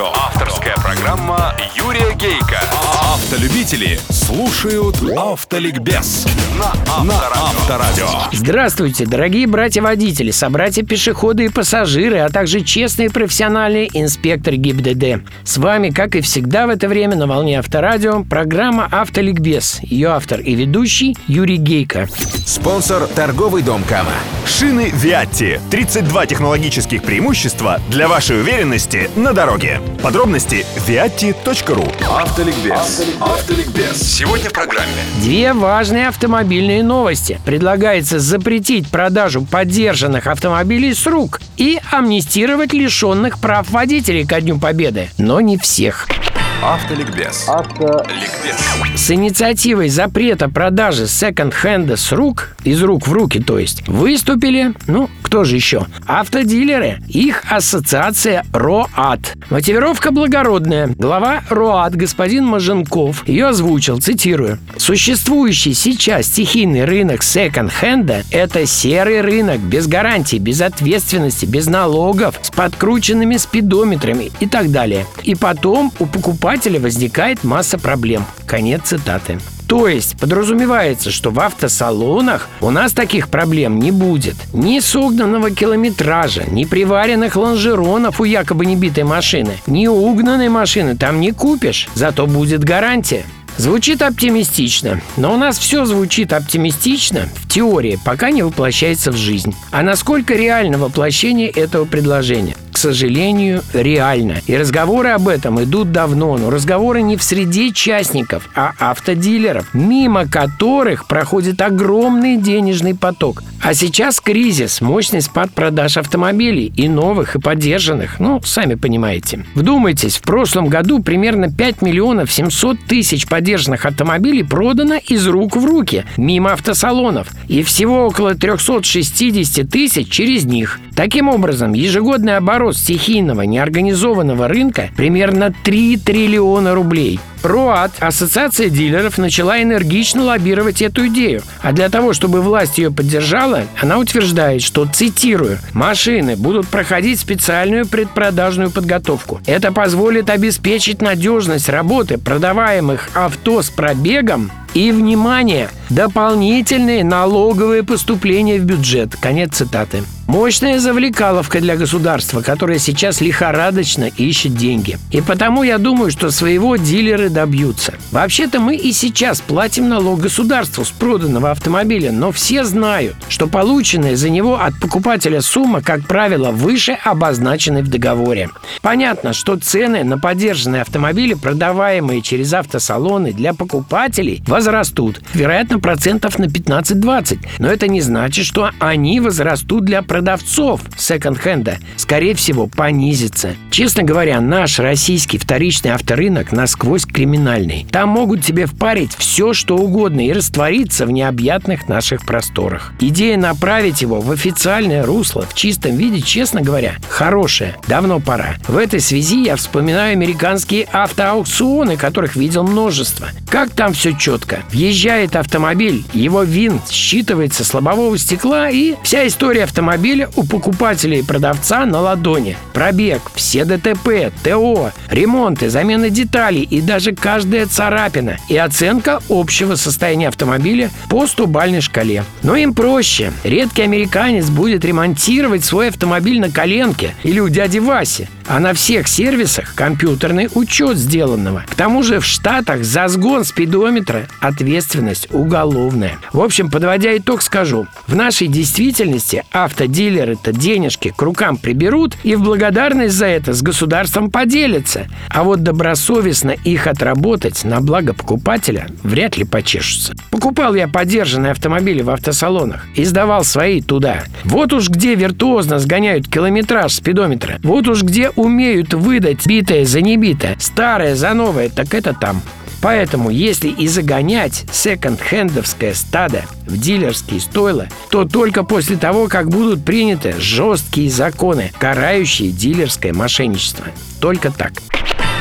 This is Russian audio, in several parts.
Авторадио. Авторская программа Юрия Гейка. Автолюбители слушают Автоликбез на Авторадио. Здравствуйте, дорогие братья-водители, собратья-пешеходы и пассажиры, а также честные профессиональные инспекторы ГИБДД. С вами, как и всегда в это время на волне Авторадио, программа «Автоликбез». Ее автор и ведущий Юрий Гейко. Спонсор – торговый дом Кама. Шины Виатти. 32 технологических преимущества для вашей уверенности на дороге. Подробности viatti.ru Автоликбез. Автоликбез. Сегодня в программе. Две важные автомобильные новости. Предлагается запретить продажу поддержанных автомобилей с рук и амнистировать лишенных прав водителей ко Дню Победы. Но не всех. Автоликбез. Автоликбез. С инициативой запрета продажи секонд-хенда с рук, из рук в руки, то есть, выступили, ну, кто же еще? Автодилеры. Их ассоциация РОАД. Мотивировка благородная. Глава РОАД, господин Маженков, ее озвучил, цитирую. Существующий сейчас стихийный рынок секонд-хенда – это серый рынок без гарантий, без ответственности, без налогов, с подкрученными спидометрами и так далее. И потом у покупателя возникает масса проблем. Конец цитаты. То есть подразумевается, что в автосалонах у нас таких проблем не будет. Ни согнанного километража, ни приваренных лонжеронов у якобы небитой машины, ни угнанной машины там не купишь. Зато будет гарантия. Звучит оптимистично, но у нас все звучит оптимистично в теории, пока не воплощается в жизнь. А насколько реально воплощение этого предложения? Сожалению, реально. И разговоры об этом идут давно, но разговоры не в среде частников, а автодилеров, мимо которых проходит огромный денежный поток. А сейчас кризис, мощный спад продаж автомобилей и новых, и поддержанных. Ну, сами понимаете. Вдумайтесь, в прошлом году примерно 5 миллионов 700 тысяч поддержанных автомобилей продано из рук в руки, мимо автосалонов. И всего около 360 тысяч через них. Таким образом, ежегодный оборот стихийного неорганизованного рынка примерно 3 триллиона рублей. РОАД, ассоциация дилеров, начала энергично лоббировать эту идею. А для того, чтобы власть ее поддержала, она утверждает, что, цитирую, «машины будут проходить специальную предпродажную подготовку. Это позволит обеспечить надежность работы продаваемых авто с пробегом и, внимание, дополнительные налоговые поступления в бюджет. Конец цитаты. Мощная завлекаловка для государства, которое сейчас лихорадочно ищет деньги. И потому я думаю, что своего дилеры добьются. Вообще-то мы и сейчас платим налог государству с проданного автомобиля, но все знают, что полученная за него от покупателя сумма, как правило, выше обозначенной в договоре. Понятно, что цены на поддержанные автомобили, продаваемые через автосалоны для покупателей, возрастут. Вероятно, процентов на 15-20. Но это не значит, что они возрастут для продавцов секонд-хенда. Скорее всего, понизится. Честно говоря, наш российский вторичный авторынок насквозь криминальный. Там могут тебе впарить все, что угодно и раствориться в необъятных наших просторах. Идея направить его в официальное русло в чистом виде, честно говоря, хорошая. Давно пора. В этой связи я вспоминаю американские автоаукционы, которых видел множество. Как там все четко. Въезжает автомобиль, его винт считывается с лобового стекла и вся история автомобиля у покупателя и продавца на ладони. Пробег, все ДТП, ТО, ремонты, замена деталей и даже каждая царапина и оценка общего состояния автомобиля по стубальной шкале. Но им проще. Редкий американец будет ремонтировать свой автомобиль на коленке или у дяди Васи. А на всех сервисах компьютерный учет сделанного. К тому же в Штатах за сгон спидометра ответственность уголовная. В общем, подводя итог, скажу. В нашей действительности автодилеры-то денежки к рукам приберут и в благодарность за это с государством поделятся. А вот добросовестно их отработать на благо покупателя вряд ли почешутся. Покупал я подержанные автомобили в автосалонах и сдавал свои туда. Вот уж где виртуозно сгоняют километраж спидометра. Вот уж где умеют выдать битое за небитое, старое за новое, так это там. Поэтому, если и загонять секонд-хендовское стадо в дилерские стойла, то только после того, как будут приняты жесткие законы, карающие дилерское мошенничество. Только так.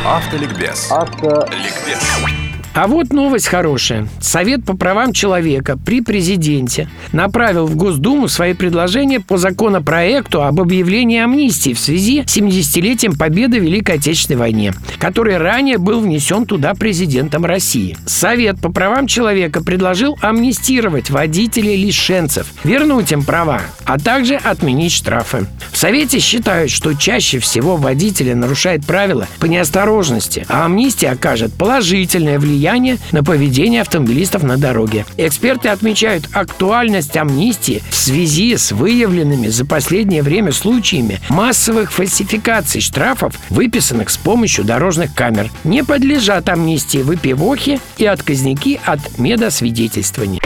Автоликбез. Автоликбез. А вот новость хорошая. Совет по правам человека при президенте направил в Госдуму свои предложения по законопроекту об объявлении амнистии в связи с 70-летием победы в Великой Отечественной войне, который ранее был внесен туда президентом России. Совет по правам человека предложил амнистировать водителей лишенцев, вернуть им права, а также отменить штрафы. В Совете считают, что чаще всего водители нарушают правила по неосторожности, а амнистия окажет положительное влияние на поведение автомобилистов на дороге. Эксперты отмечают актуальность амнистии в связи с выявленными за последнее время случаями массовых фальсификаций штрафов, выписанных с помощью дорожных камер. Не подлежат амнистии выпивохи и отказники от медосвидетельствования.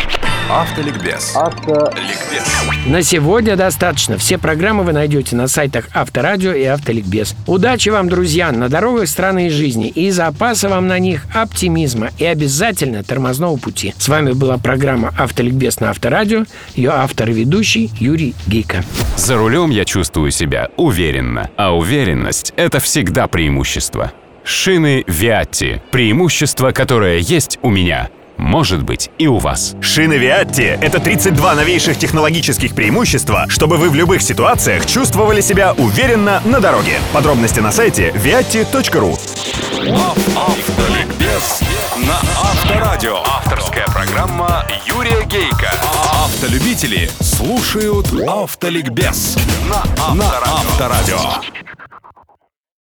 Автоликбез. Автоликбез. На сегодня достаточно. Все программы вы найдете на сайтах Авторадио и Автоликбез. Удачи вам, друзья, на дорогах страны и жизни. И запаса вам на них оптимизма. И обязательно тормозного пути. С вами была программа Автоликбез на Авторадио. Ее автор и ведущий Юрий Гейко. За рулем я чувствую себя уверенно, а уверенность – это всегда преимущество. Шины Виатти – преимущество, которое есть у меня – может быть и у вас. Шины Виатти — это 32 новейших технологических преимущества, чтобы вы в любых ситуациях чувствовали себя уверенно на дороге. Подробности на сайте viatti.ru Автоликбез на Авторадио. Авторская программа Юрия Гейка. Автолюбители слушают Автоликбез на Авторадио.